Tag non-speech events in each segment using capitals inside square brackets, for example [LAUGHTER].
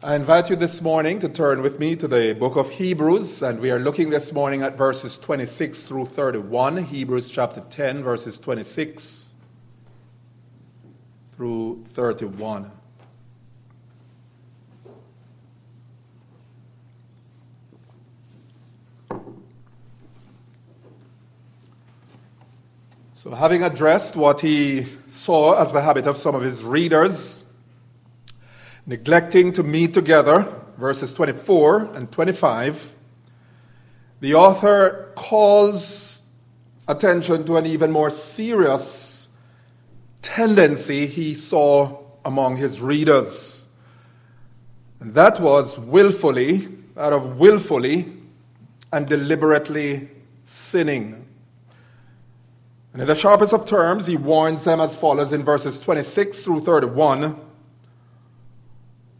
I invite you this morning to turn with me to the book of Hebrews, and we are looking this morning at verses 26 through 31. Hebrews chapter 10, verses 26 through 31. So, having addressed what he saw as the habit of some of his readers, neglecting to meet together, verses 24 and 25, the author calls attention to an even more serious tendency he saw among his readers. And that was willfully, out of willfully and deliberately sinning. And in the sharpest of terms, he warns them as follows in verses 26 through 31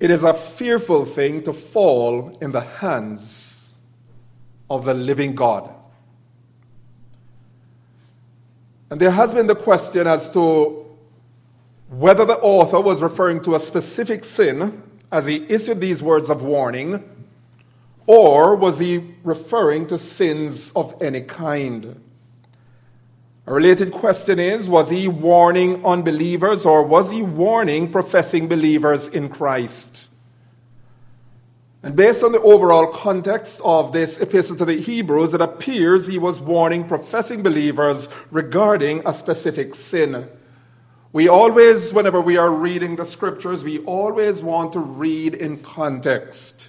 It is a fearful thing to fall in the hands of the living God. And there has been the question as to whether the author was referring to a specific sin as he issued these words of warning, or was he referring to sins of any kind? A related question is Was he warning unbelievers or was he warning professing believers in Christ? And based on the overall context of this epistle to the Hebrews, it appears he was warning professing believers regarding a specific sin. We always, whenever we are reading the scriptures, we always want to read in context.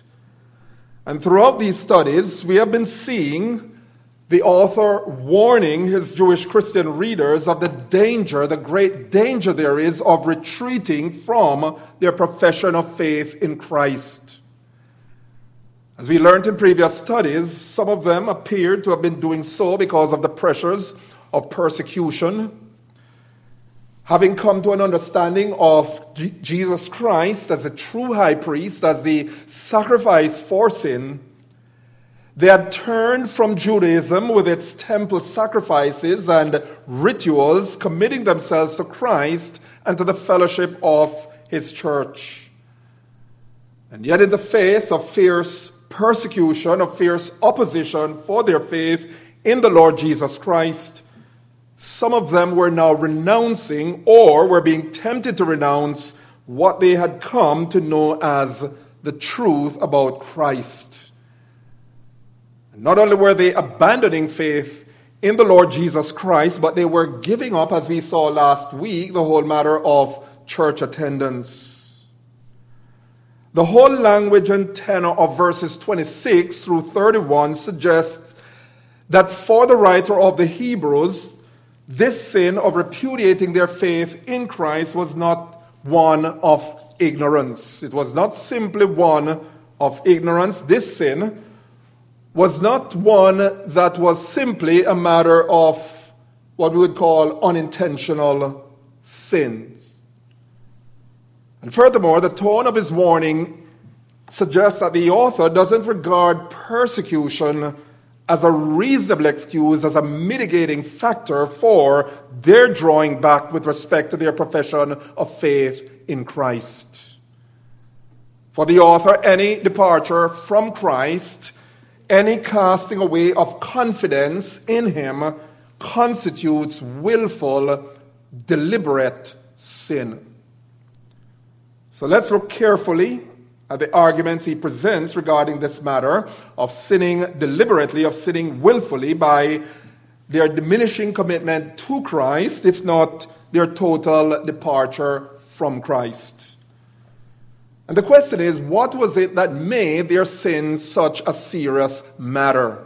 And throughout these studies, we have been seeing the author warning his Jewish Christian readers of the danger, the great danger there is of retreating from their profession of faith in Christ. As we learned in previous studies, some of them appeared to have been doing so because of the pressures of persecution. Having come to an understanding of Jesus Christ as a true high priest, as the sacrifice for sin, they had turned from Judaism with its temple sacrifices and rituals, committing themselves to Christ and to the fellowship of his church. And yet, in the face of fierce persecution, of fierce opposition for their faith in the Lord Jesus Christ, some of them were now renouncing or were being tempted to renounce what they had come to know as the truth about Christ. Not only were they abandoning faith in the Lord Jesus Christ, but they were giving up, as we saw last week, the whole matter of church attendance. The whole language and tenor of verses 26 through 31 suggests that for the writer of the Hebrews, this sin of repudiating their faith in Christ was not one of ignorance. It was not simply one of ignorance. This sin was not one that was simply a matter of what we would call unintentional sin. And furthermore, the tone of his warning suggests that the author doesn't regard persecution as a reasonable excuse, as a mitigating factor for their drawing back with respect to their profession of faith in Christ. For the author, any departure from Christ any casting away of confidence in him constitutes willful, deliberate sin. So let's look carefully at the arguments he presents regarding this matter of sinning deliberately, of sinning willfully by their diminishing commitment to Christ, if not their total departure from Christ. And the question is, what was it that made their sin such a serious matter?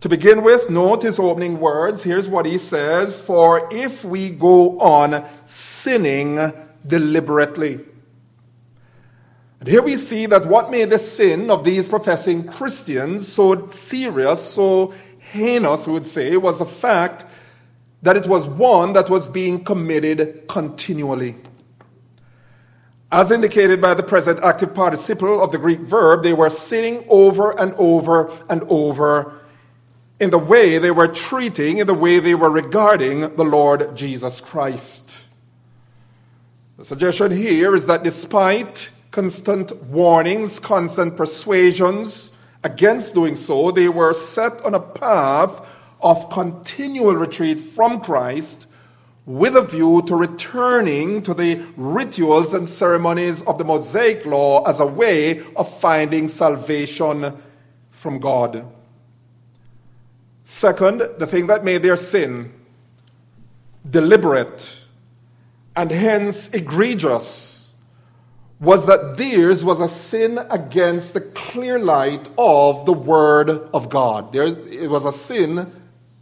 To begin with, note his opening words. Here's what he says For if we go on sinning deliberately, and here we see that what made the sin of these professing Christians so serious, so heinous, we would say, was the fact that it was one that was being committed continually. As indicated by the present active participle of the Greek verb, they were sinning over and over and over in the way they were treating, in the way they were regarding the Lord Jesus Christ. The suggestion here is that despite constant warnings, constant persuasions against doing so. They were set on a path of continual retreat from Christ with a view to returning to the rituals and ceremonies of the Mosaic law as a way of finding salvation from God. Second, the thing that made their sin deliberate and hence egregious was that theirs was a sin against the clear light of the Word of God. There, it was a sin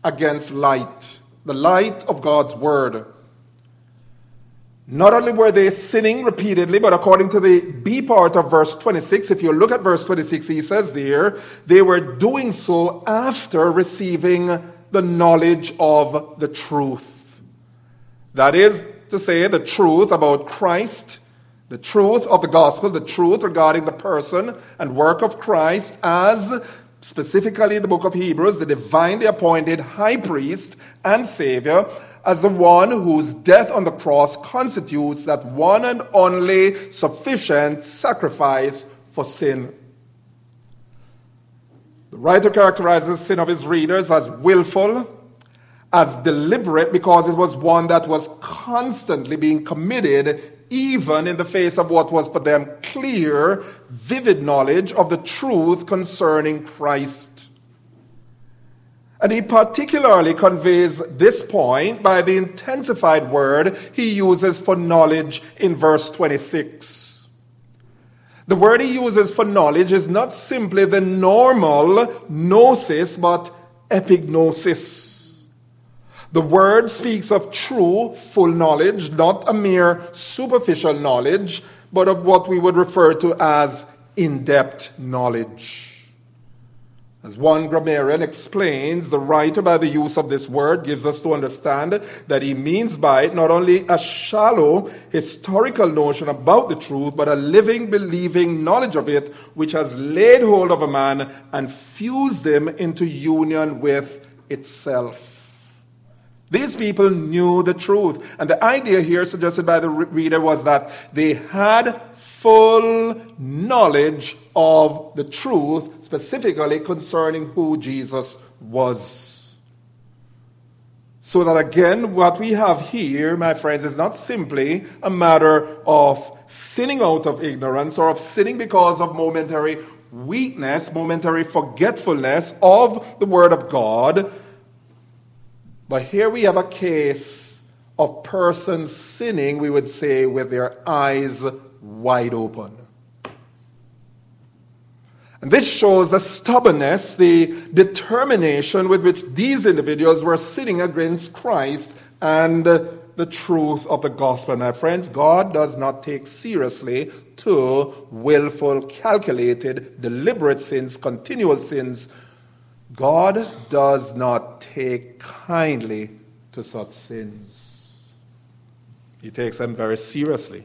against light, the light of God's Word. Not only were they sinning repeatedly, but according to the B part of verse 26, if you look at verse 26, he says there, they were doing so after receiving the knowledge of the truth. That is to say, the truth about Christ the truth of the gospel, the truth regarding the person and work of Christ as specifically the book of Hebrews, the divinely appointed high priest and savior, as the one whose death on the cross constitutes that one and only sufficient sacrifice for sin. The writer characterizes sin of his readers as willful, as deliberate, because it was one that was constantly being committed even in the face of what was for them clear, vivid knowledge of the truth concerning Christ. And he particularly conveys this point by the intensified word he uses for knowledge in verse 26. The word he uses for knowledge is not simply the normal gnosis, but epignosis. The word speaks of true, full knowledge, not a mere superficial knowledge, but of what we would refer to as in depth knowledge. As one grammarian explains, the writer, by the use of this word, gives us to understand that he means by it not only a shallow historical notion about the truth, but a living, believing knowledge of it, which has laid hold of a man and fused him into union with itself. These people knew the truth. And the idea here suggested by the reader was that they had full knowledge of the truth, specifically concerning who Jesus was. So that again, what we have here, my friends, is not simply a matter of sinning out of ignorance or of sinning because of momentary weakness, momentary forgetfulness of the Word of God but here we have a case of persons sinning, we would say, with their eyes wide open. And this shows the stubbornness, the determination with which these individuals were sinning against Christ and the truth of the gospel. My friends, God does not take seriously to willful, calculated, deliberate sins, continual sins God does not take kindly to such sins. He takes them very seriously.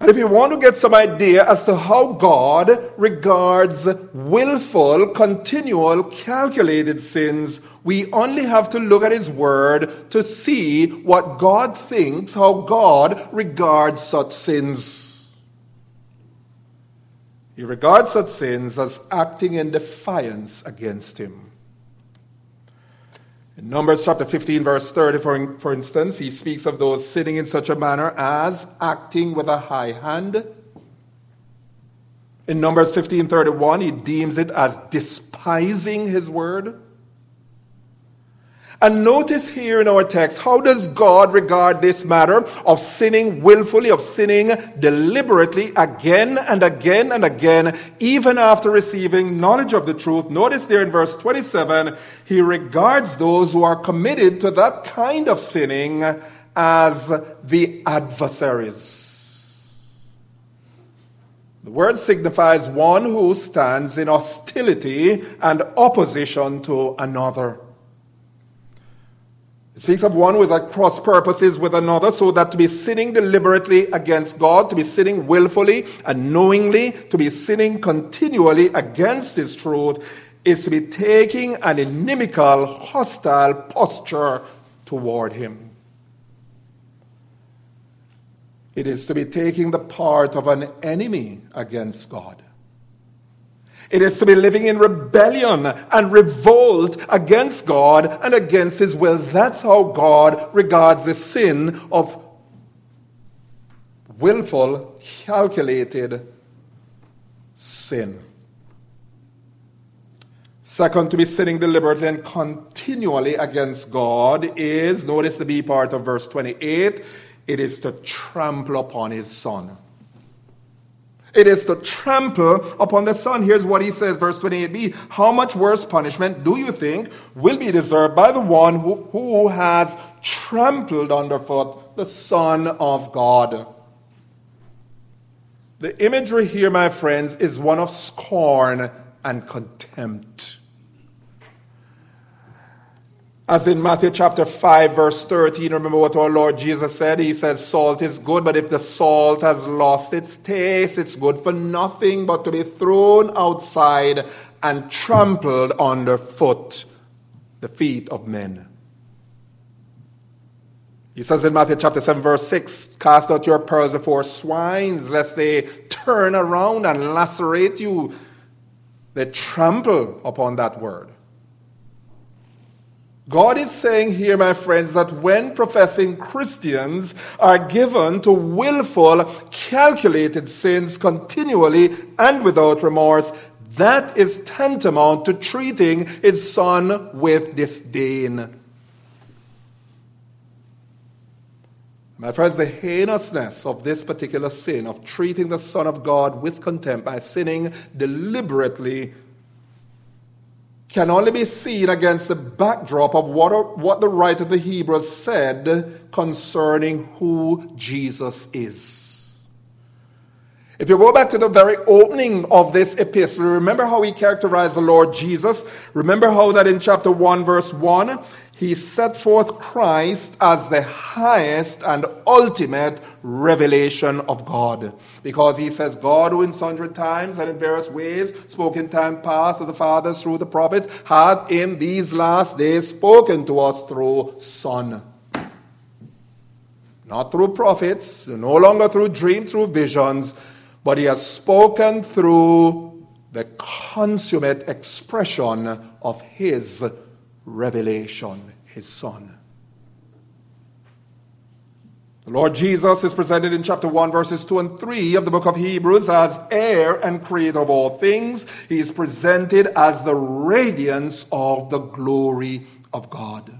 And if you want to get some idea as to how God regards willful, continual, calculated sins, we only have to look at His Word to see what God thinks, how God regards such sins. He regards such sins as acting in defiance against him. In Numbers chapter 15, verse 30, for, for instance, he speaks of those sitting in such a manner as acting with a high hand. In Numbers 15:31, he deems it as despising his word. And notice here in our text, how does God regard this matter of sinning willfully, of sinning deliberately again and again and again, even after receiving knowledge of the truth? Notice there in verse 27, he regards those who are committed to that kind of sinning as the adversaries. The word signifies one who stands in hostility and opposition to another. It speaks of one at cross purposes with another, so that to be sinning deliberately against God, to be sinning willfully and knowingly, to be sinning continually against His truth, is to be taking an inimical, hostile posture toward Him. It is to be taking the part of an enemy against God. It is to be living in rebellion and revolt against God and against His will. That's how God regards the sin of willful, calculated sin. Second, to be sinning deliberately and continually against God is, notice the B part of verse 28, it is to trample upon His Son. It is to trample upon the Son. Here's what he says, verse 28b. How much worse punishment do you think will be deserved by the one who, who has trampled underfoot the Son of God? The imagery here, my friends, is one of scorn and contempt. As in Matthew chapter 5, verse 13, remember what our Lord Jesus said? He said, Salt is good, but if the salt has lost its taste, it's good for nothing but to be thrown outside and trampled underfoot, the feet of men. He says in Matthew chapter 7, verse 6, Cast out your pearls before swines, lest they turn around and lacerate you. They trample upon that word. God is saying here, my friends, that when professing Christians are given to willful, calculated sins continually and without remorse, that is tantamount to treating his son with disdain. My friends, the heinousness of this particular sin, of treating the Son of God with contempt by sinning deliberately can only be seen against the backdrop of what, what the writer of the Hebrews said concerning who Jesus is. If you go back to the very opening of this epistle, remember how he characterized the Lord Jesus? Remember how that in chapter 1, verse 1, he set forth Christ as the highest and ultimate revelation of God. Because he says, God, who in sundry times and in various ways spoke in time past to the fathers through the prophets, hath in these last days spoken to us through Son. Not through prophets, no longer through dreams, through visions, but he has spoken through the consummate expression of his revelation, his Son. The Lord Jesus is presented in chapter 1, verses 2 and 3 of the book of Hebrews as heir and creator of all things. He is presented as the radiance of the glory of God.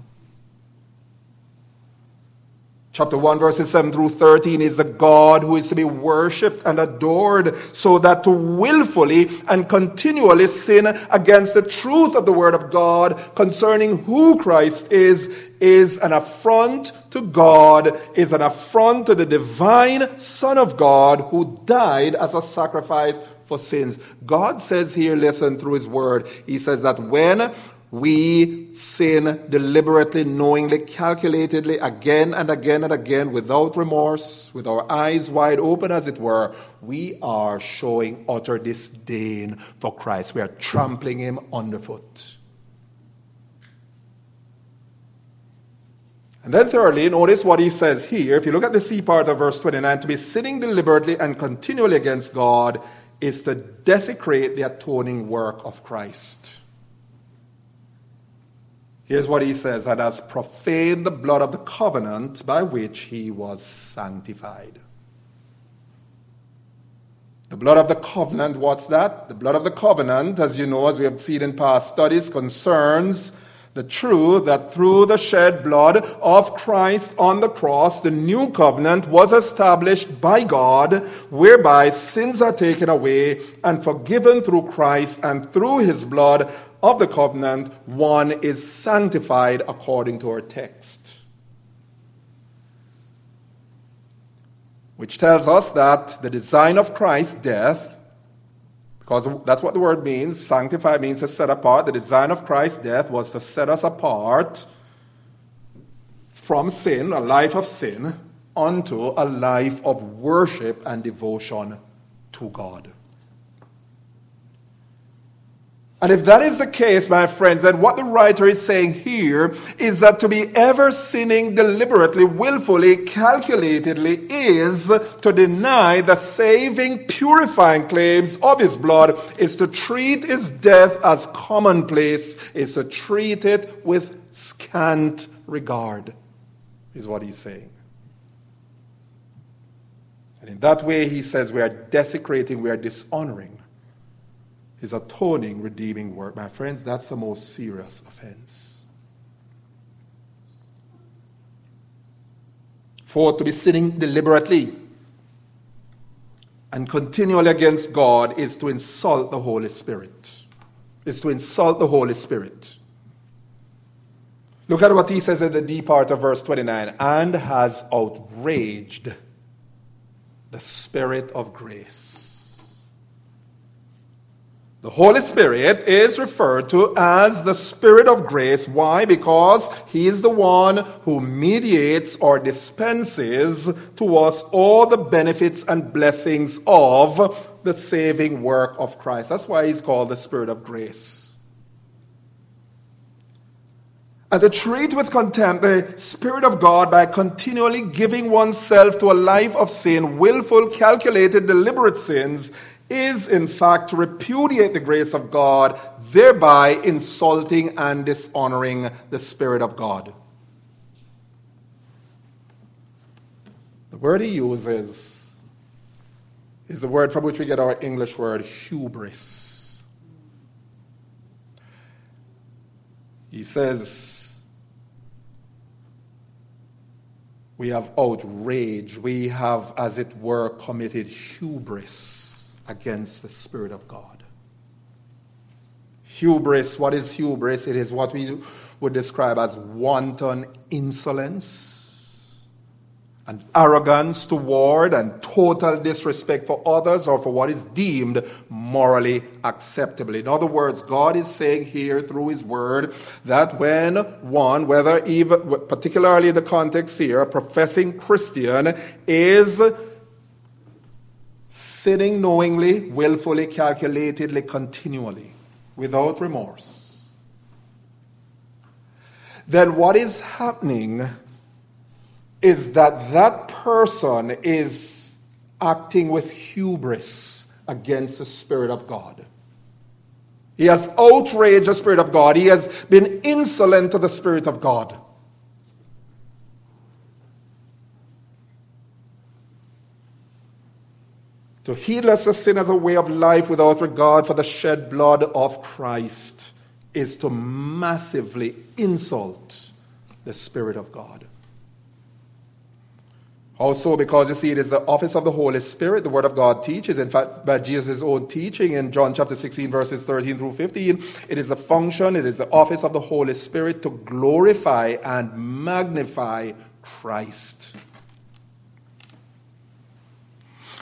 Chapter 1, verses 7 through 13 is the God who is to be worshipped and adored, so that to willfully and continually sin against the truth of the Word of God concerning who Christ is, is an affront to God, is an affront to the divine Son of God who died as a sacrifice for sins. God says here, listen through His Word, He says that when we sin deliberately, knowingly, calculatedly, again and again and again, without remorse, with our eyes wide open, as it were. We are showing utter disdain for Christ. We are trampling him underfoot. And then, thirdly, notice what he says here. If you look at the C part of verse 29, to be sinning deliberately and continually against God is to desecrate the atoning work of Christ. Here's what he says that has profaned the blood of the covenant by which he was sanctified. The blood of the covenant, what's that? The blood of the covenant, as you know, as we have seen in past studies, concerns the truth that through the shed blood of Christ on the cross, the new covenant was established by God, whereby sins are taken away and forgiven through Christ, and through his blood of the covenant, one is sanctified according to our text. which tells us that the design of Christ's death, because that's what the word means, sanctified means to set apart. The design of Christ's death was to set us apart from sin, a life of sin, unto a life of worship and devotion to God. And if that is the case, my friends, then what the writer is saying here is that to be ever sinning deliberately, willfully, calculatedly is to deny the saving, purifying claims of his blood, is to treat his death as commonplace, is to treat it with scant regard, is what he's saying. And in that way, he says we are desecrating, we are dishonoring his atoning, redeeming work. My friends, that's the most serious offense. For to be sinning deliberately and continually against God is to insult the Holy Spirit. Is to insult the Holy Spirit. Look at what he says in the D part of verse 29 and has outraged the Spirit of grace. The Holy Spirit is referred to as the Spirit of grace. Why? Because He is the one who mediates or dispenses to us all the benefits and blessings of the saving work of Christ. That's why He's called the Spirit of grace. And to treat with contempt the Spirit of God by continually giving oneself to a life of sin, willful, calculated, deliberate sins, is in fact to repudiate the grace of God, thereby insulting and dishonoring the Spirit of God. The word he uses is the word from which we get our English word hubris. He says, We have outraged, we have, as it were, committed hubris against the Spirit of God. Hubris, what is hubris? It is what we would describe as wanton insolence and arrogance toward and total disrespect for others or for what is deemed morally acceptable. In other words, God is saying here through His Word that when one, whether even, particularly in the context here, a professing Christian is sinning knowingly, willfully, calculatedly, continually, without remorse, then what is happening is that that person is acting with hubris against the Spirit of God. He has outraged the Spirit of God. He has been insolent to the Spirit of God. To heedless a sin as a way of life without regard for the shed blood of Christ is to massively insult the Spirit of God. Also, because you see, it is the office of the Holy Spirit, the Word of God teaches. In fact, by Jesus' own teaching in John chapter 16, verses 13 through 15, it is the function, it is the office of the Holy Spirit to glorify and magnify Christ.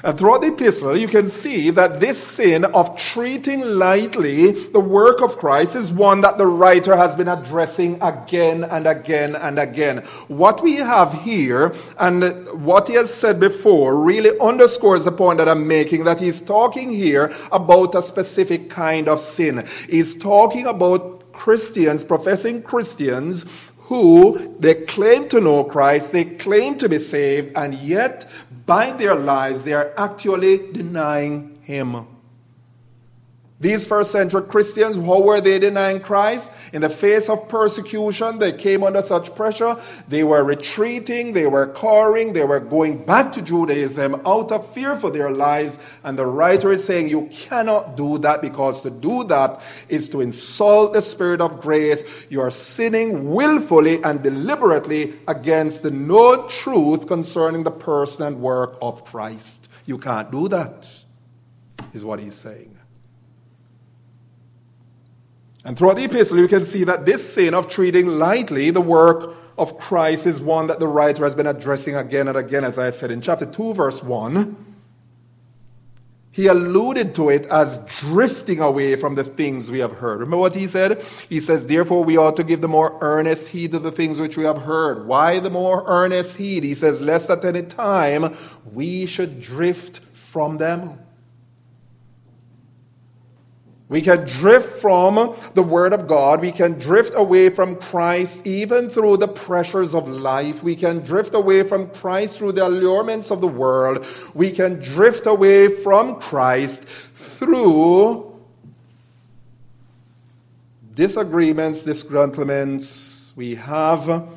And throughout the epistle, you can see that this sin of treating lightly the work of Christ is one that the writer has been addressing again and again and again. What we have here and what he has said before really underscores the point that I'm making that he's talking here about a specific kind of sin. He's talking about Christians, professing Christians who they claim to know Christ, they claim to be saved, and yet by their lives, they are actually denying Him. These first century Christians, how were they denying Christ? In the face of persecution, they came under such pressure. They were retreating, they were cowering, they were going back to Judaism out of fear for their lives. And the writer is saying, You cannot do that because to do that is to insult the Spirit of grace. You are sinning willfully and deliberately against the known truth concerning the person and work of Christ. You can't do that, is what he's saying. And throughout the epistle, you can see that this sin of treating lightly the work of Christ is one that the writer has been addressing again and again, as I said in chapter 2, verse 1. He alluded to it as drifting away from the things we have heard. Remember what he said? He says, Therefore, we ought to give the more earnest heed to the things which we have heard. Why the more earnest heed? He says, Lest at any time we should drift from them. We can drift from the Word of God. We can drift away from Christ even through the pressures of life. We can drift away from Christ through the allurements of the world. We can drift away from Christ through disagreements, disgruntlements we have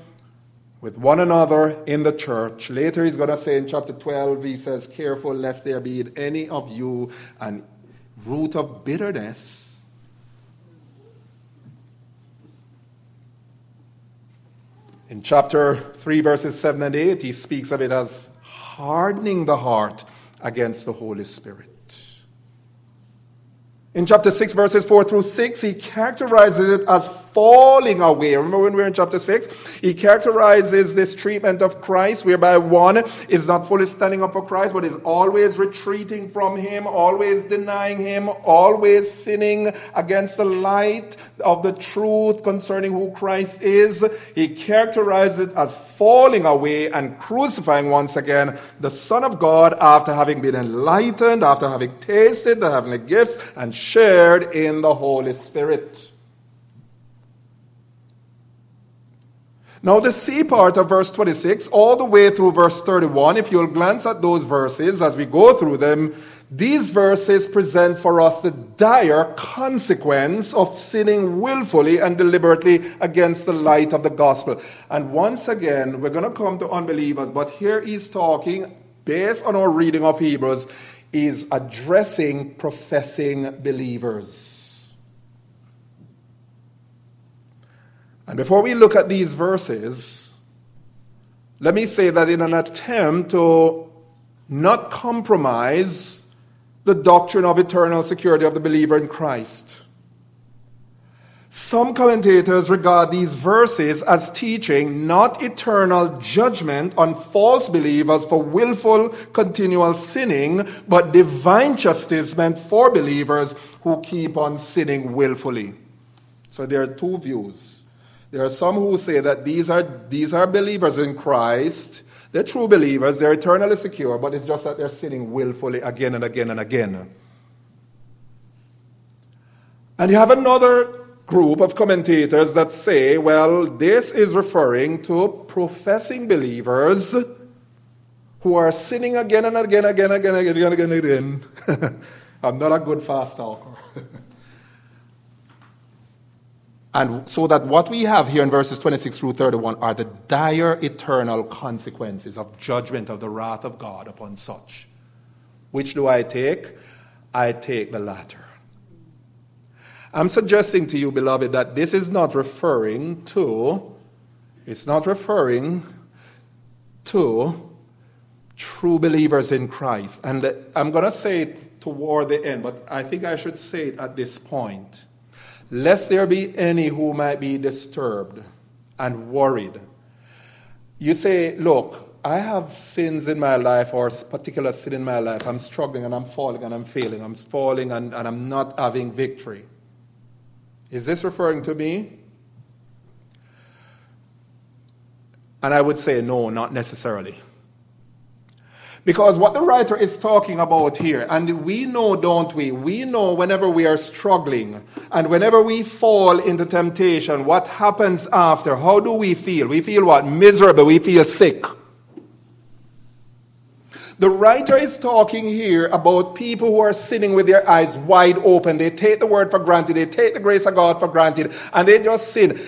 with one another in the church. Later, he's going to say in chapter 12, he says, Careful lest there be in any of you an root of bitterness. In chapter 3, verses 7 and 8, he speaks of it as hardening the heart against the Holy Spirit. In chapter 6, verses 4 through 6, he characterizes it as falling away. Remember when we were in chapter 6? He characterizes this treatment of Christ whereby one is not fully standing up for Christ, but is always retreating from him, always denying him, always sinning against the light of the truth concerning who Christ is. He characterizes it as falling away and crucifying once again the Son of God after having been enlightened, after having tasted the heavenly gifts and shared in the Holy Spirit. Now, the C part of verse 26, all the way through verse 31, if you'll glance at those verses as we go through them, these verses present for us the dire consequence of sinning willfully and deliberately against the light of the gospel. And once again, we're going to come to unbelievers, but here he's talking, based on our reading of Hebrews, is addressing professing believers. And before we look at these verses, let me say that in an attempt to not compromise the doctrine of eternal security of the believer in Christ, some commentators regard these verses as teaching not eternal judgment on false believers for willful continual sinning, but divine chastisement for believers who keep on sinning willfully. So there are two views. There are some who say that these are, these are believers in Christ. They're true believers, they're eternally secure, but it's just that they're sinning willfully again and again and again. And you have another group of commentators that say, well, this is referring to professing believers who are sinning again and again, and again, and again, again, again, again, again. [LAUGHS] I'm not a good fast talker. [LAUGHS] and so that what we have here in verses 26 through 31 are the dire eternal consequences of judgment of the wrath of God upon such. Which do I take? I take the latter. I'm suggesting to you, beloved, that this is not referring to, it's not referring to true believers in Christ. And I'm going to say it toward the end, but I think I should say it at this point. Lest there be any who might be disturbed and worried. You say, look, I have sins in my life or particular sin in my life. I'm struggling and I'm falling and I'm failing. I'm falling and, and I'm not having victory. Is this referring to me? And I would say no, not necessarily. Because what the writer is talking about here, and we know, don't we? We know whenever we are struggling and whenever we fall into temptation, what happens after? How do we feel? We feel what? Miserable. We feel sick. The writer is talking here about people who are sitting with their eyes wide open. They take the word for granted, they take the grace of God for granted, and they just sin.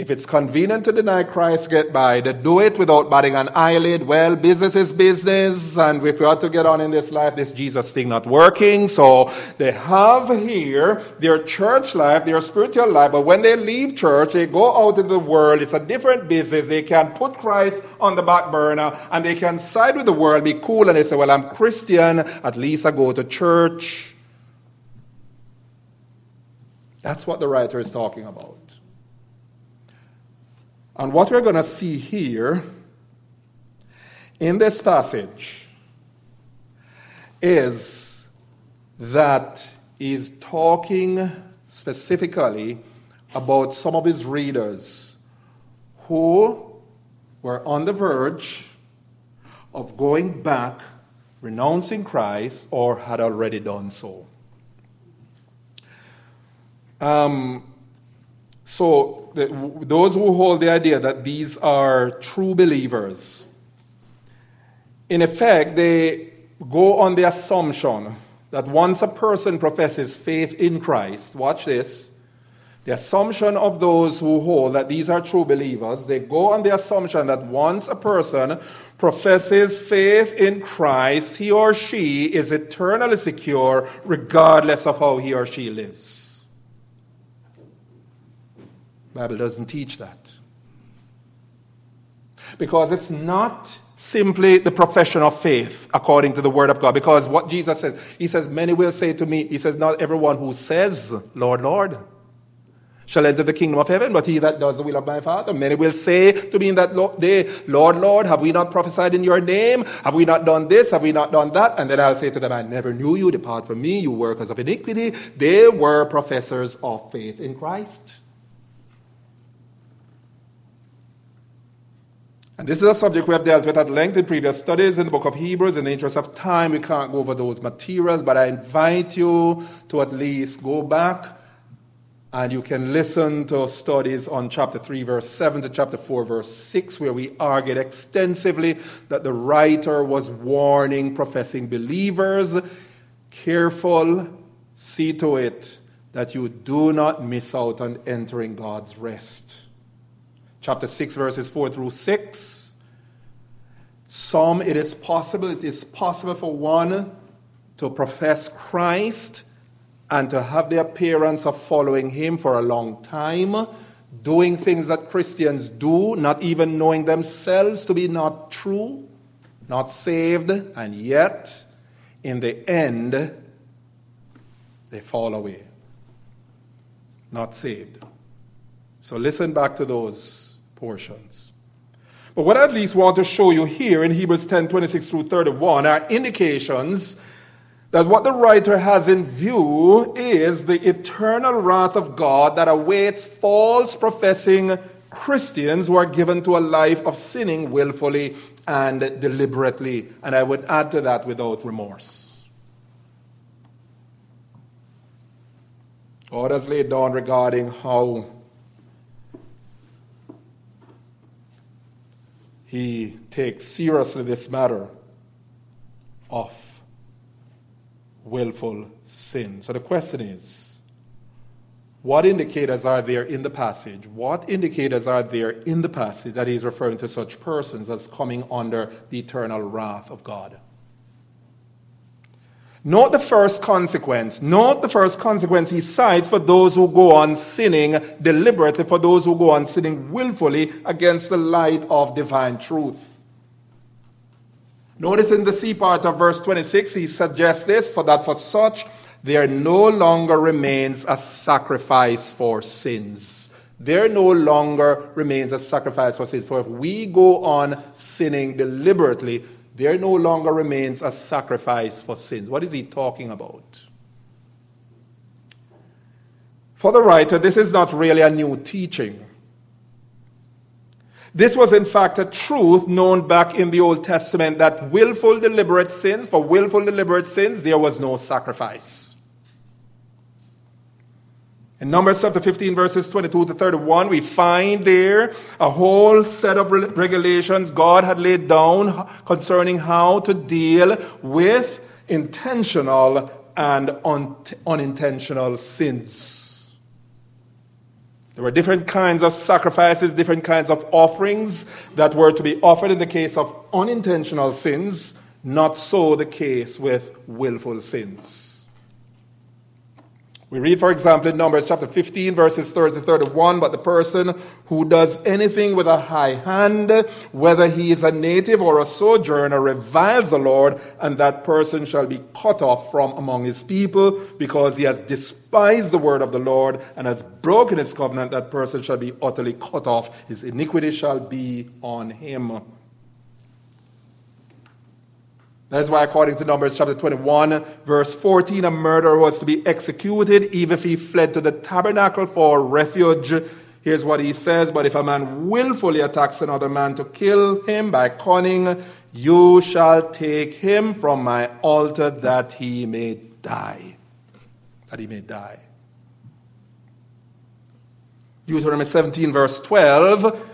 If it's convenient to deny Christ, get by. They do it without batting an eyelid. Well, business is business, and if we ought to get on in this life, this Jesus thing not working. So they have here their church life, their spiritual life, but when they leave church, they go out into the world. It's a different business. They can put Christ on the back burner, and they can side with the world, be cool, and they say, Well, I'm Christian. At least I go to church. That's what the writer is talking about. And what we're going to see here in this passage is that he's talking specifically about some of his readers who were on the verge of going back, renouncing Christ, or had already done so. Um, so, those who hold the idea that these are true believers, in effect, they go on the assumption that once a person professes faith in Christ, watch this, the assumption of those who hold that these are true believers, they go on the assumption that once a person professes faith in Christ, he or she is eternally secure regardless of how he or she lives. Bible doesn't teach that. Because it's not simply the profession of faith according to the word of God. Because what Jesus says, he says, many will say to me, he says, not everyone who says, Lord, Lord, shall enter the kingdom of heaven, but he that does the will of my Father. Many will say to me in that day, Lord, Lord, have we not prophesied in your name? Have we not done this? Have we not done that? And then I'll say to them, I never knew you. Depart from me, you workers of iniquity. They were professors of faith in Christ. And this is a subject we have dealt with at length in previous studies in the book of Hebrews. In the interest of time, we can't go over those materials, but I invite you to at least go back and you can listen to studies on chapter 3, verse 7 to chapter 4, verse 6, where we argued extensively that the writer was warning professing believers careful, see to it that you do not miss out on entering God's rest chapter 6, verses 4 through 6. Some, it is possible, it is possible for one to profess Christ and to have the appearance of following him for a long time, doing things that Christians do, not even knowing themselves to be not true, not saved, and yet, in the end, they fall away. Not saved. So listen back to those portions. But what I at least want to show you here in Hebrews 10 26 through 31 are indications that what the writer has in view is the eternal wrath of God that awaits false professing Christians who are given to a life of sinning willfully and deliberately. And I would add to that without remorse. God has laid down regarding how he takes seriously this matter of willful sin. So the question is what indicators are there in the passage? What indicators are there in the passage that he's referring to such persons as coming under the eternal wrath of God? Not the first consequence. Not the first consequence he cites for those who go on sinning deliberately, for those who go on sinning willfully against the light of divine truth. Notice in the C part of verse 26, he suggests this for that for such there no longer remains a sacrifice for sins. There no longer remains a sacrifice for sins. For if we go on sinning deliberately, there no longer remains a sacrifice for sins. What is he talking about? For the writer, this is not really a new teaching. This was, in fact, a truth known back in the Old Testament that willful, deliberate sins, for willful, deliberate sins, there was no sacrifice. In Numbers chapter 15, verses 22 to 31, we find there a whole set of regulations God had laid down concerning how to deal with intentional and un- unintentional sins. There were different kinds of sacrifices, different kinds of offerings that were to be offered in the case of unintentional sins, not so the case with willful sins. We read, for example, in Numbers chapter 15, verses 30 to 31, but the person who does anything with a high hand, whether he is a native or a sojourner, reviles the Lord, and that person shall be cut off from among his people, because he has despised the word of the Lord and has broken his covenant. That person shall be utterly cut off. His iniquity shall be on him. That's why, according to Numbers chapter 21, verse 14, a murderer was to be executed even if he fled to the tabernacle for refuge. Here's what he says But if a man willfully attacks another man to kill him by cunning, you shall take him from my altar that he may die. That he may die. Deuteronomy 17, verse 12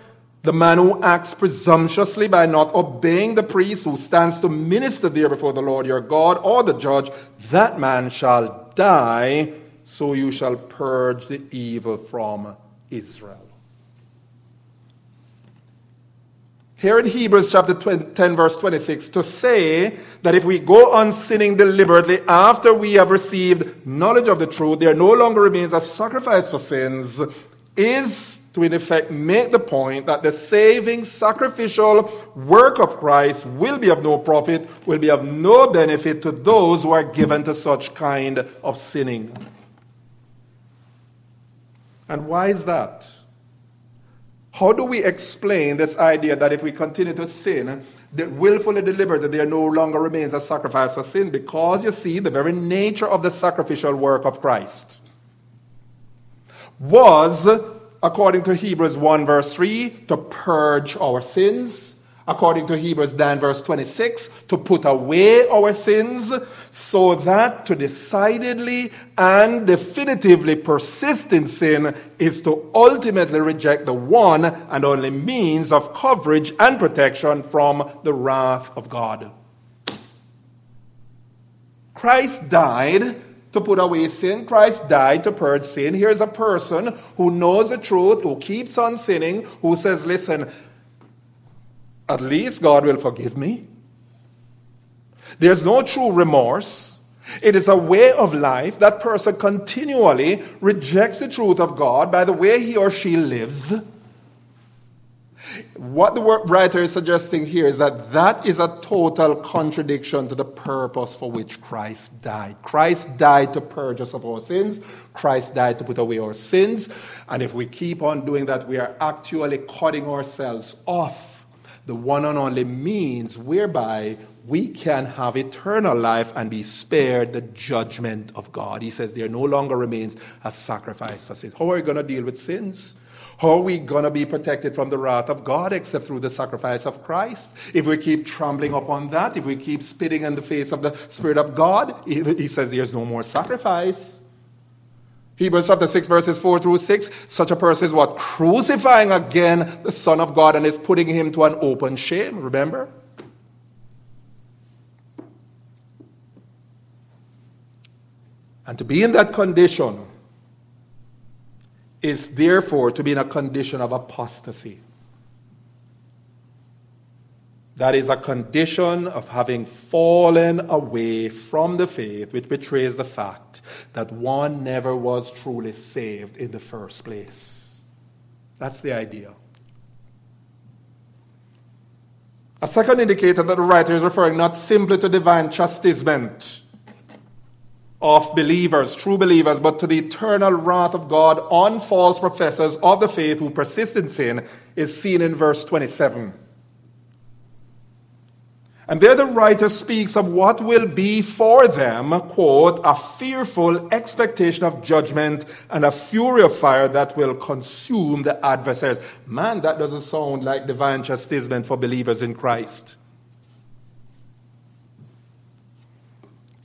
the man who acts presumptuously by not obeying the priest who stands to minister there before the Lord your God or the judge, that man shall die, so you shall purge the evil from Israel. Here in Hebrews chapter 10, verse 26, to say that if we go on sinning deliberately after we have received knowledge of the truth, there no longer remains a sacrifice for sins, is to, in effect, make the point that the saving sacrificial work of Christ will be of no profit, will be of no benefit to those who are given to such kind of sinning. And why is that? How do we explain this idea that if we continue to sin, that willfully deliberately there no longer remains a sacrifice for sin? Because you see, the very nature of the sacrificial work of Christ was, according to Hebrews 1, verse 3, to purge our sins. According to Hebrews 9, verse 26, to put away our sins, so that to decidedly and definitively persist in sin is to ultimately reject the one and only means of coverage and protection from the wrath of God. Christ died to put away sin. Christ died to purge sin. Here's a person who knows the truth, who keeps on sinning, who says, Listen, at least God will forgive me. There's no true remorse. It is a way of life. That person continually rejects the truth of God by the way he or she lives. What the writer is suggesting here is that that is a total contradiction to the purpose for which Christ died. Christ died to purge us of our sins. Christ died to put away our sins. And if we keep on doing that, we are actually cutting ourselves off the one and only means whereby we can have eternal life and be spared the judgment of God. He says there no longer remains a sacrifice for sins. How are we going to deal with sins? How are we going to be protected from the wrath of God except through the sacrifice of Christ? If we keep trampling upon that, if we keep spitting in the face of the Spirit of God, he says there's no more sacrifice. Hebrews chapter 6, verses 4 through 6. Such a person is what? Crucifying again the Son of God and is putting him to an open shame. Remember? And to be in that condition, is therefore to be in a condition of apostasy. That is a condition of having fallen away from the faith, which betrays the fact that one never was truly saved in the first place. That's the idea. A second indicator that the writer is referring not simply to divine chastisement of believers, true believers, but to the eternal wrath of God on false professors of the faith who persist in sin is seen in verse 27. And there the writer speaks of what will be for them, quote, a fearful expectation of judgment and a fury of fire that will consume the adversaries. Man, that doesn't sound like divine chastisement for believers in Christ.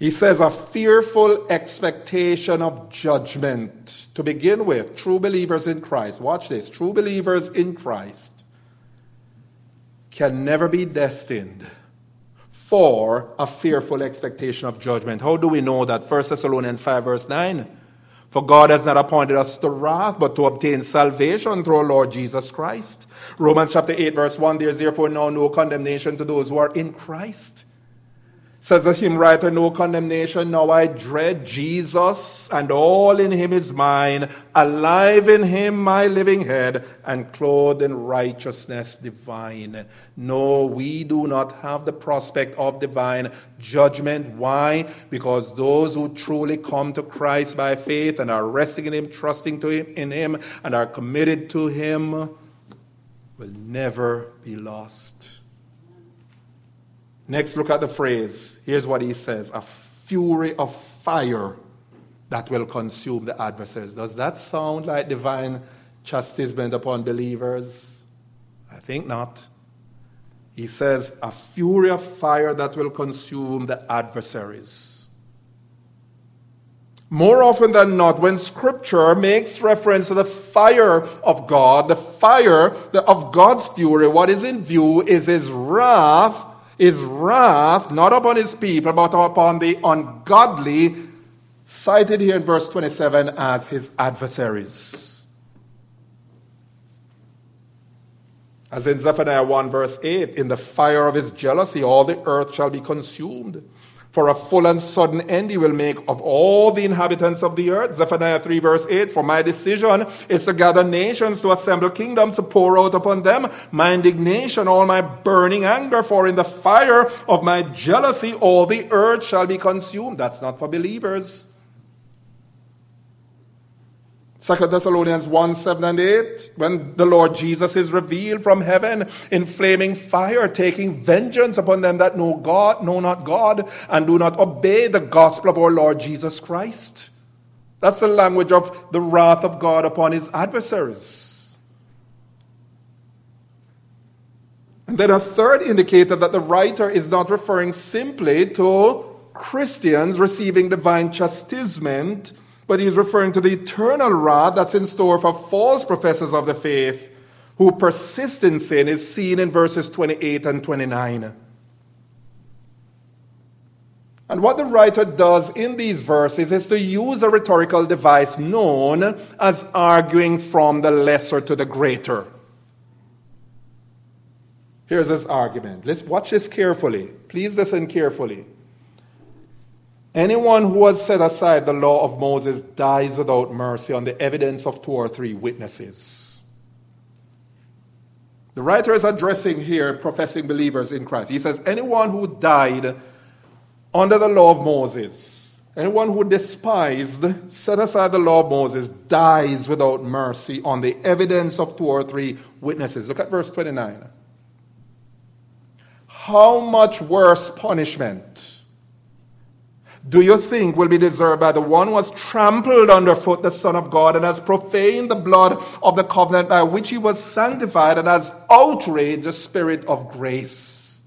He says, a fearful expectation of judgment to begin with, true believers in Christ, watch this, true believers in Christ can never be destined for a fearful expectation of judgment. How do we know that? 1 Thessalonians 5, verse 9. For God has not appointed us to wrath, but to obtain salvation through our Lord Jesus Christ. Romans chapter 8, verse 1 There is therefore now no condemnation to those who are in Christ. Says the hymn writer, no condemnation, now I dread Jesus, and all in him is mine, alive in him my living head, and clothed in righteousness divine. No, we do not have the prospect of divine judgment. Why? Because those who truly come to Christ by faith and are resting in him, trusting to him, in him, and are committed to him will never be lost. Next, look at the phrase. Here's what he says a fury of fire that will consume the adversaries. Does that sound like divine chastisement upon believers? I think not. He says, a fury of fire that will consume the adversaries. More often than not, when scripture makes reference to the fire of God, the fire of God's fury, what is in view is his wrath his wrath, not upon his people, but upon the ungodly, cited here in verse 27 as his adversaries. As in Zephaniah 1, verse 8, in the fire of his jealousy, all the earth shall be consumed. For a full and sudden end he will make of all the inhabitants of the earth. Zephaniah 3, verse 8 For my decision is to gather nations, to assemble kingdoms, to pour out upon them my indignation, all my burning anger. For in the fire of my jealousy all the earth shall be consumed. That's not for believers. 2 Thessalonians 1 7 and 8, when the Lord Jesus is revealed from heaven in flaming fire, taking vengeance upon them that know God, know not God, and do not obey the gospel of our Lord Jesus Christ. That's the language of the wrath of God upon his adversaries. And then a third indicator that the writer is not referring simply to Christians receiving divine chastisement but he's referring to the eternal wrath that's in store for false professors of the faith who persist in sin is seen in verses 28 and 29. And what the writer does in these verses is to use a rhetorical device known as arguing from the lesser to the greater. Here's his argument. Let's watch this carefully. Please listen carefully. Anyone who has set aside the law of Moses dies without mercy on the evidence of two or three witnesses. The writer is addressing here professing believers in Christ. He says, Anyone who died under the law of Moses, anyone who despised, set aside the law of Moses, dies without mercy on the evidence of two or three witnesses. Look at verse 29. How much worse punishment? Do you think will be deserved by the one who has trampled underfoot the Son of God and has profaned the blood of the covenant by which he was sanctified and has outraged the Spirit of grace?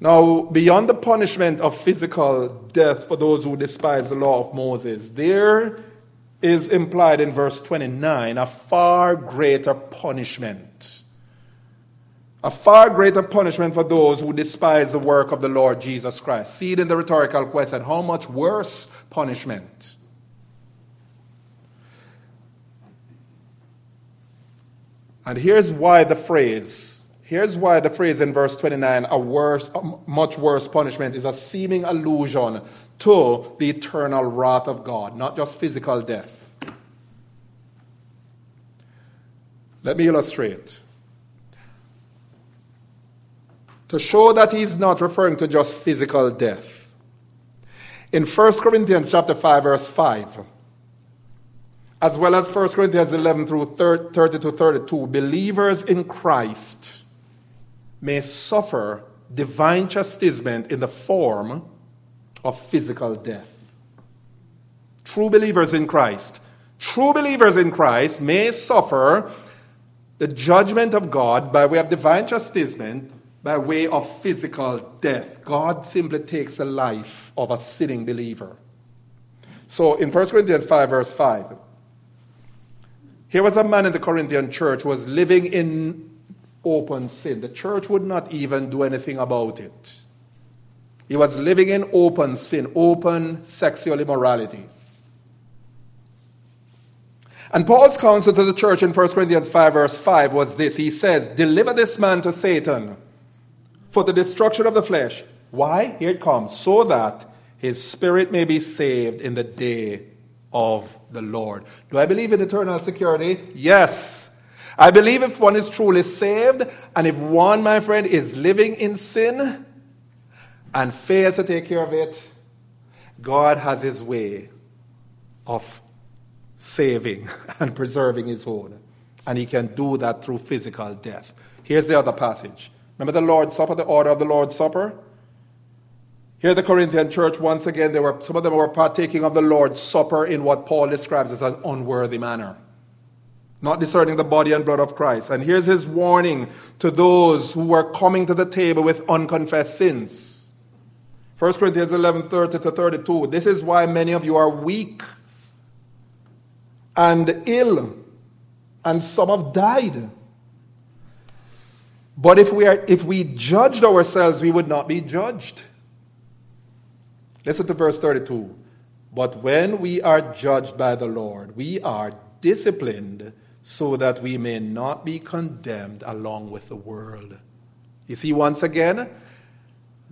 Now, beyond the punishment of physical death for those who despise the law of Moses, there is implied in verse 29 a far greater punishment a far greater punishment for those who despise the work of the Lord Jesus Christ. See it in the rhetorical question how much worse punishment? And here's why the phrase, here's why the phrase in verse 29, a worse, a much worse punishment, is a seeming allusion to the eternal wrath of God, not just physical death. Let me illustrate to show that he's not referring to just physical death. In 1 Corinthians chapter 5 verse 5, as well as 1 Corinthians 11 through 30 to 32, believers in Christ may suffer divine chastisement in the form of physical death. True believers in Christ, true believers in Christ may suffer the judgment of God by way of divine chastisement by way of physical death. God simply takes the life of a sinning believer. So in 1 Corinthians 5, verse 5, here was a man in the Corinthian church who was living in open sin. The church would not even do anything about it. He was living in open sin, open sexual immorality. And Paul's counsel to the church in 1 Corinthians 5, verse 5 was this He says, Deliver this man to Satan for the destruction of the flesh. Why? Here it comes. So that his spirit may be saved in the day of the Lord. Do I believe in eternal security? Yes. I believe if one is truly saved, and if one, my friend, is living in sin and fails to take care of it, God has his way of saving [LAUGHS] and preserving his own. And he can do that through physical death. Here's the other passage. Remember the Lord's Supper, the order of the Lord's Supper? Here, the Corinthian church, once again, they were, some of them were partaking of the Lord's Supper in what Paul describes as an unworthy manner, not discerning the body and blood of Christ. And here's his warning to those who were coming to the table with unconfessed sins. 1 Corinthians 11 30 to 32. This is why many of you are weak and ill, and some have died. But if we, are, if we judged ourselves, we would not be judged. Listen to verse 32. But when we are judged by the Lord, we are disciplined so that we may not be condemned along with the world. You see, once again,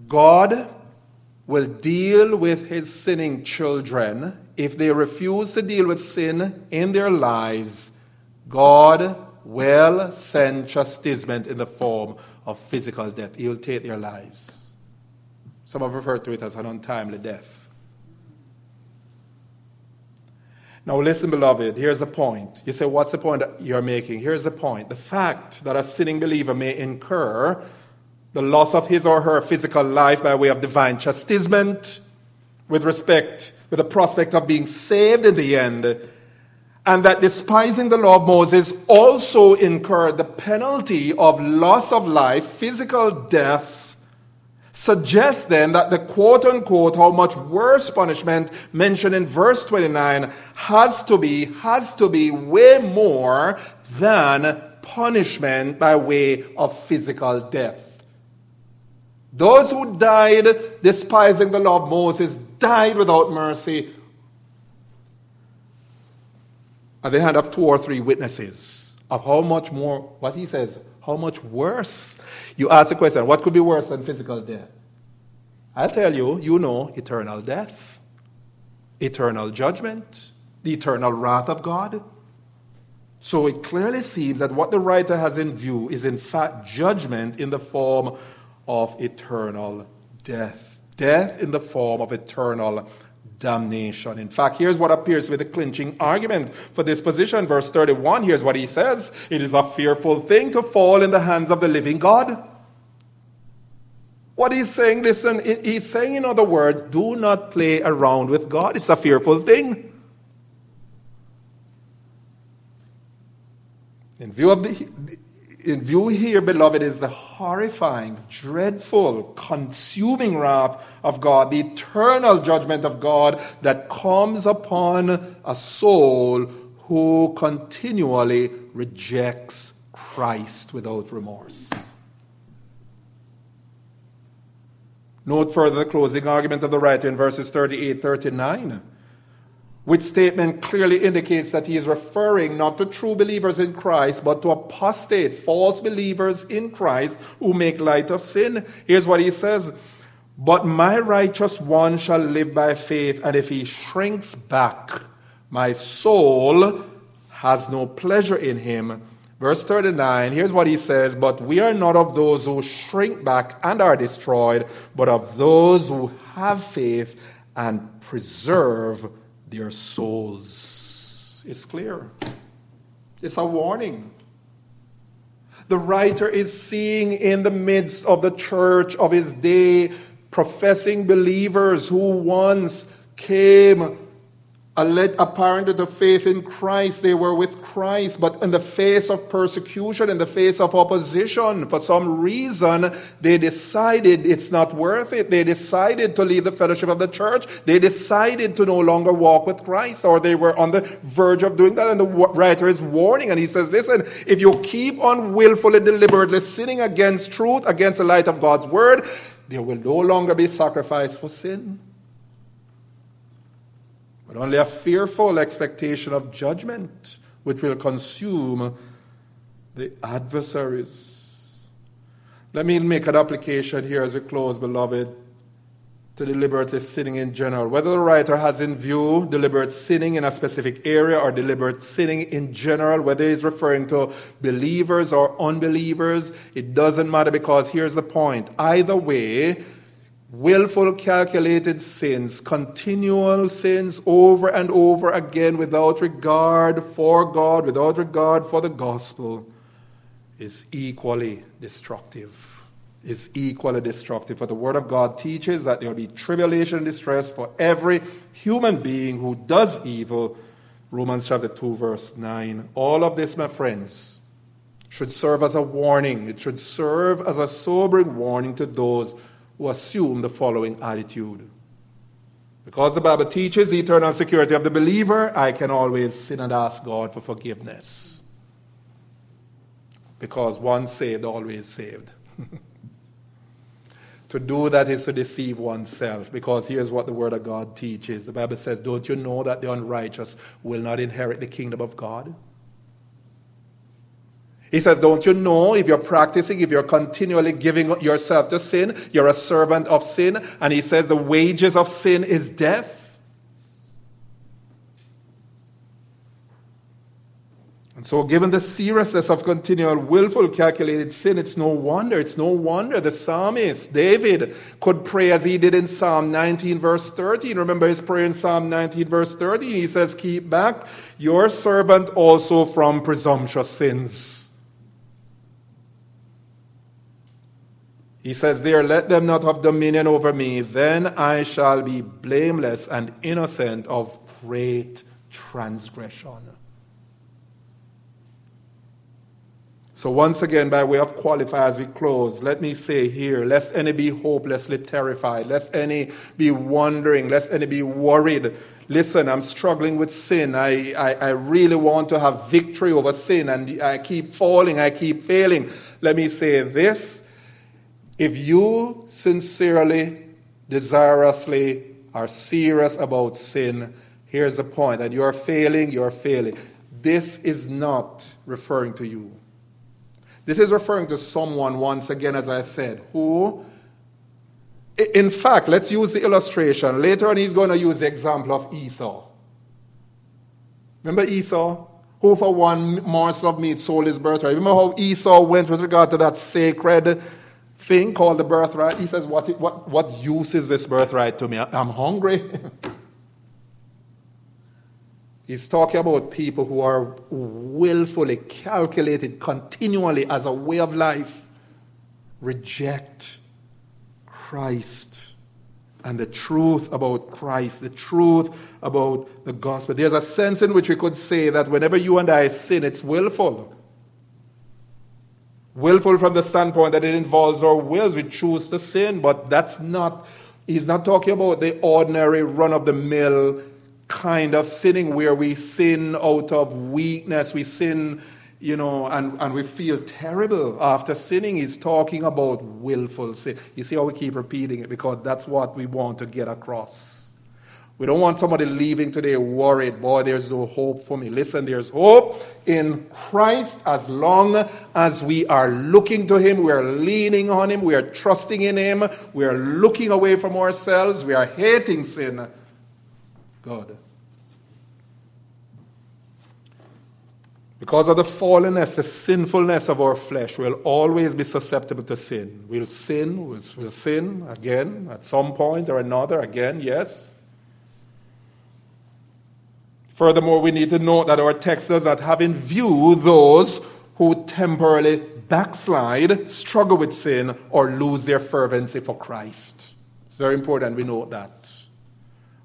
God will deal with his sinning children if they refuse to deal with sin in their lives. God will send chastisement in the form of physical death. He will take their lives. Some have referred to it as an untimely death. Now, listen, beloved, here's the point. You say, What's the point you're making? Here's the point. The fact that a sinning believer may incur the loss of his or her physical life by way of divine chastisement with respect, with the prospect of being saved in the end, and that despising the law of Moses also incurred the penalty of loss of life, physical death, suggests then that the quote unquote how much worse punishment mentioned in verse 29 has to be has to be way more than punishment by way of physical death. Those who died despising the law of moses died without mercy at the hand of two or three witnesses of how much more what he says how much worse? You ask the question, what could be worse than physical death? I'll tell you, you know eternal death, eternal judgment, the eternal wrath of God. So it clearly seems that what the writer has in view is, in fact, judgment in the form of eternal death. Death in the form of eternal damnation. In fact, here's what appears to be the clinching argument for this position. Verse 31, here's what he says It is a fearful thing to fall in the hands of the living God. What he's saying, listen, he's saying, in other words, do not play around with God. It's a fearful thing. In view of the, in view here, beloved, is the horrifying, dreadful, consuming wrath of God, the eternal judgment of God that comes upon a soul who continually rejects Christ without remorse. Note further the closing argument of the writer in verses 38 39 which statement clearly indicates that he is referring not to true believers in Christ, but to apostate, false believers in Christ who make light of sin. Here's what he says But my righteous one shall live by faith, and if he shrinks back, my soul has no pleasure in him. Verse 39, here's what he says But we are not of those who shrink back and are destroyed, but of those who have faith and preserve their souls. It's clear. It's a warning. The writer is seeing in the midst of the church of his day professing believers who once came apparent to faith in Christ, they were with Christ, but in the face of persecution, in the face of opposition, for some reason, they decided it's not worth it. They decided to leave the fellowship of the church. They decided to no longer walk with Christ, or they were on the verge of doing that. And the writer is warning, and he says, Listen, if you keep on willfully, deliberately sinning against truth, against the light of God's word, there will no longer be sacrifice for sin but only a fearful expectation of judgment which will consume the adversaries. Let me make an application here as we close, beloved, to deliberately sinning in general. Whether the writer has in view deliberate sinning in a specific area or deliberate sinning in general, whether he's referring to believers or unbelievers, it doesn't matter because here's the point. Either way, willful, calculated sins, continual sins over and over again without regard for God, without regard for the gospel, is equally destructive. Is equally destructive. For the Word of God teaches that there will be tribulation and distress for every human being who does evil. Romans chapter 2, verse 9. All of this, my friends, should serve as a warning. It should serve as a sobering warning to those who assume the following attitude. Because the Bible teaches the eternal security of the believer, I can always sin and ask God for forgiveness. Because once saved, always saved. [LAUGHS] to do that is to deceive oneself. Because here's what the Word of God teaches the Bible says, Don't you know that the unrighteous will not inherit the kingdom of God? He says, Don't you know if you're practicing, if you're continually giving yourself to sin, you're a servant of sin? And he says, The wages of sin is death. And so, given the seriousness of continual willful calculated sin, it's no wonder, it's no wonder the psalmist, David, could pray as he did in Psalm 19, verse 13. Remember his prayer in Psalm 19, verse 13? He says, Keep back your servant also from presumptuous sins. He says there, Let them not have dominion over me, then I shall be blameless and innocent of great transgression. So, once again, by way of qualify as we close, let me say here lest any be hopelessly terrified, lest any be wondering, lest any be worried. Listen, I'm struggling with sin. I, I, I really want to have victory over sin, and I keep falling, I keep failing. Let me say this if you sincerely, desirously are serious about sin, here's the point that you're failing, you're failing. This is not referring to you. This is referring to someone, once again, as I said, who, in fact, let's use the illustration. Later on, he's going to use the example of Esau. Remember Esau? Who, for one morsel of meat, sold his birthright. Remember how Esau went with regard to that sacred thing called the birthright. He says, What, what, what use is this birthright to me? I'm hungry. [LAUGHS] He's talking about people who are willfully calculated continually as a way of life, reject Christ and the truth about Christ, the truth about the gospel. There's a sense in which we could say that whenever you and I sin, it's willful. Willful from the standpoint that it involves our wills. We choose to sin, but that's not, he's not talking about the ordinary run of the mill kind of sinning where we sin out of weakness. We sin, you know, and, and we feel terrible after sinning. He's talking about willful sin. You see how we keep repeating it because that's what we want to get across. We don't want somebody leaving today worried, boy, there's no hope for me. Listen, there's hope in Christ as long as we are looking to Him, we are leaning on Him, we are trusting in Him, we are looking away from ourselves, we are hating sin. God. Because of the fallenness, the sinfulness of our flesh, we'll always be susceptible to sin. We'll sin, we'll, we'll sin again at some point or another, again, yes. Furthermore, we need to note that our text does not have in view those who temporarily backslide, struggle with sin, or lose their fervency for Christ. It's very important we note that.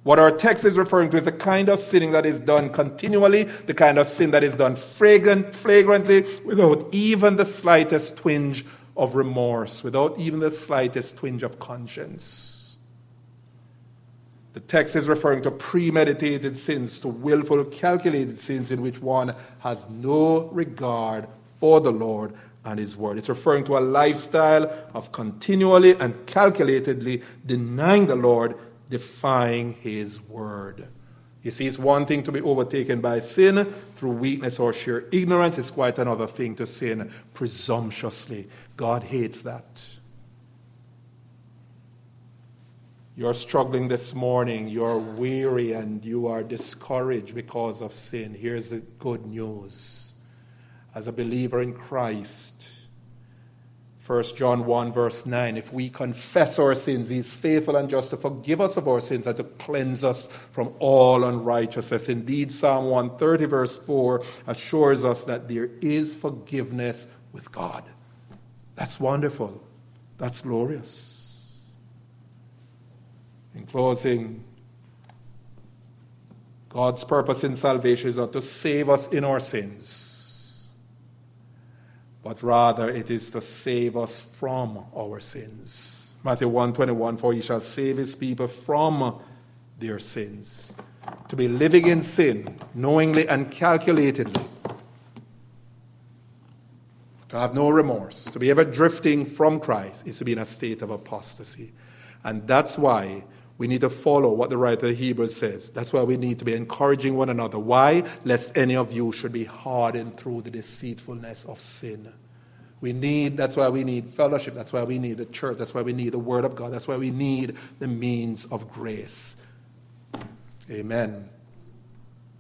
What our text is referring to is the kind of sinning that is done continually, the kind of sin that is done flagrant, flagrantly, without even the slightest twinge of remorse, without even the slightest twinge of conscience. The text is referring to premeditated sins, to willful, calculated sins in which one has no regard for the Lord and His Word. It's referring to a lifestyle of continually and calculatedly denying the Lord defying his word. You see, it's one thing to be overtaken by sin through weakness or sheer ignorance. It's quite another thing to sin presumptuously. God hates that. You're struggling this morning, you're weary, and you are discouraged because of sin. Here's the good news. As a believer in Christ, 1 John 1, verse 9. If we confess our sins, He is faithful and just to forgive us of our sins and to cleanse us from all unrighteousness. Indeed, Psalm 130, verse 4 assures us that there is forgiveness with God. That's wonderful. That's glorious. In closing, God's purpose in salvation is not to save us in our sins but rather it is to save us from our sins. Matthew 121 For he shall save his people from their sins. To be living in sin, knowingly and calculatedly. To have no remorse, to be ever drifting from Christ, is to be in a state of apostasy. And that's why we need to follow what the writer of Hebrews says. That's why we need to be encouraging one another. Why? Lest any of you should be hardened through the deceitfulness of sin. We need, that's why we need fellowship. That's why we need the church. That's why we need the Word of God. That's why we need the means of grace. Amen.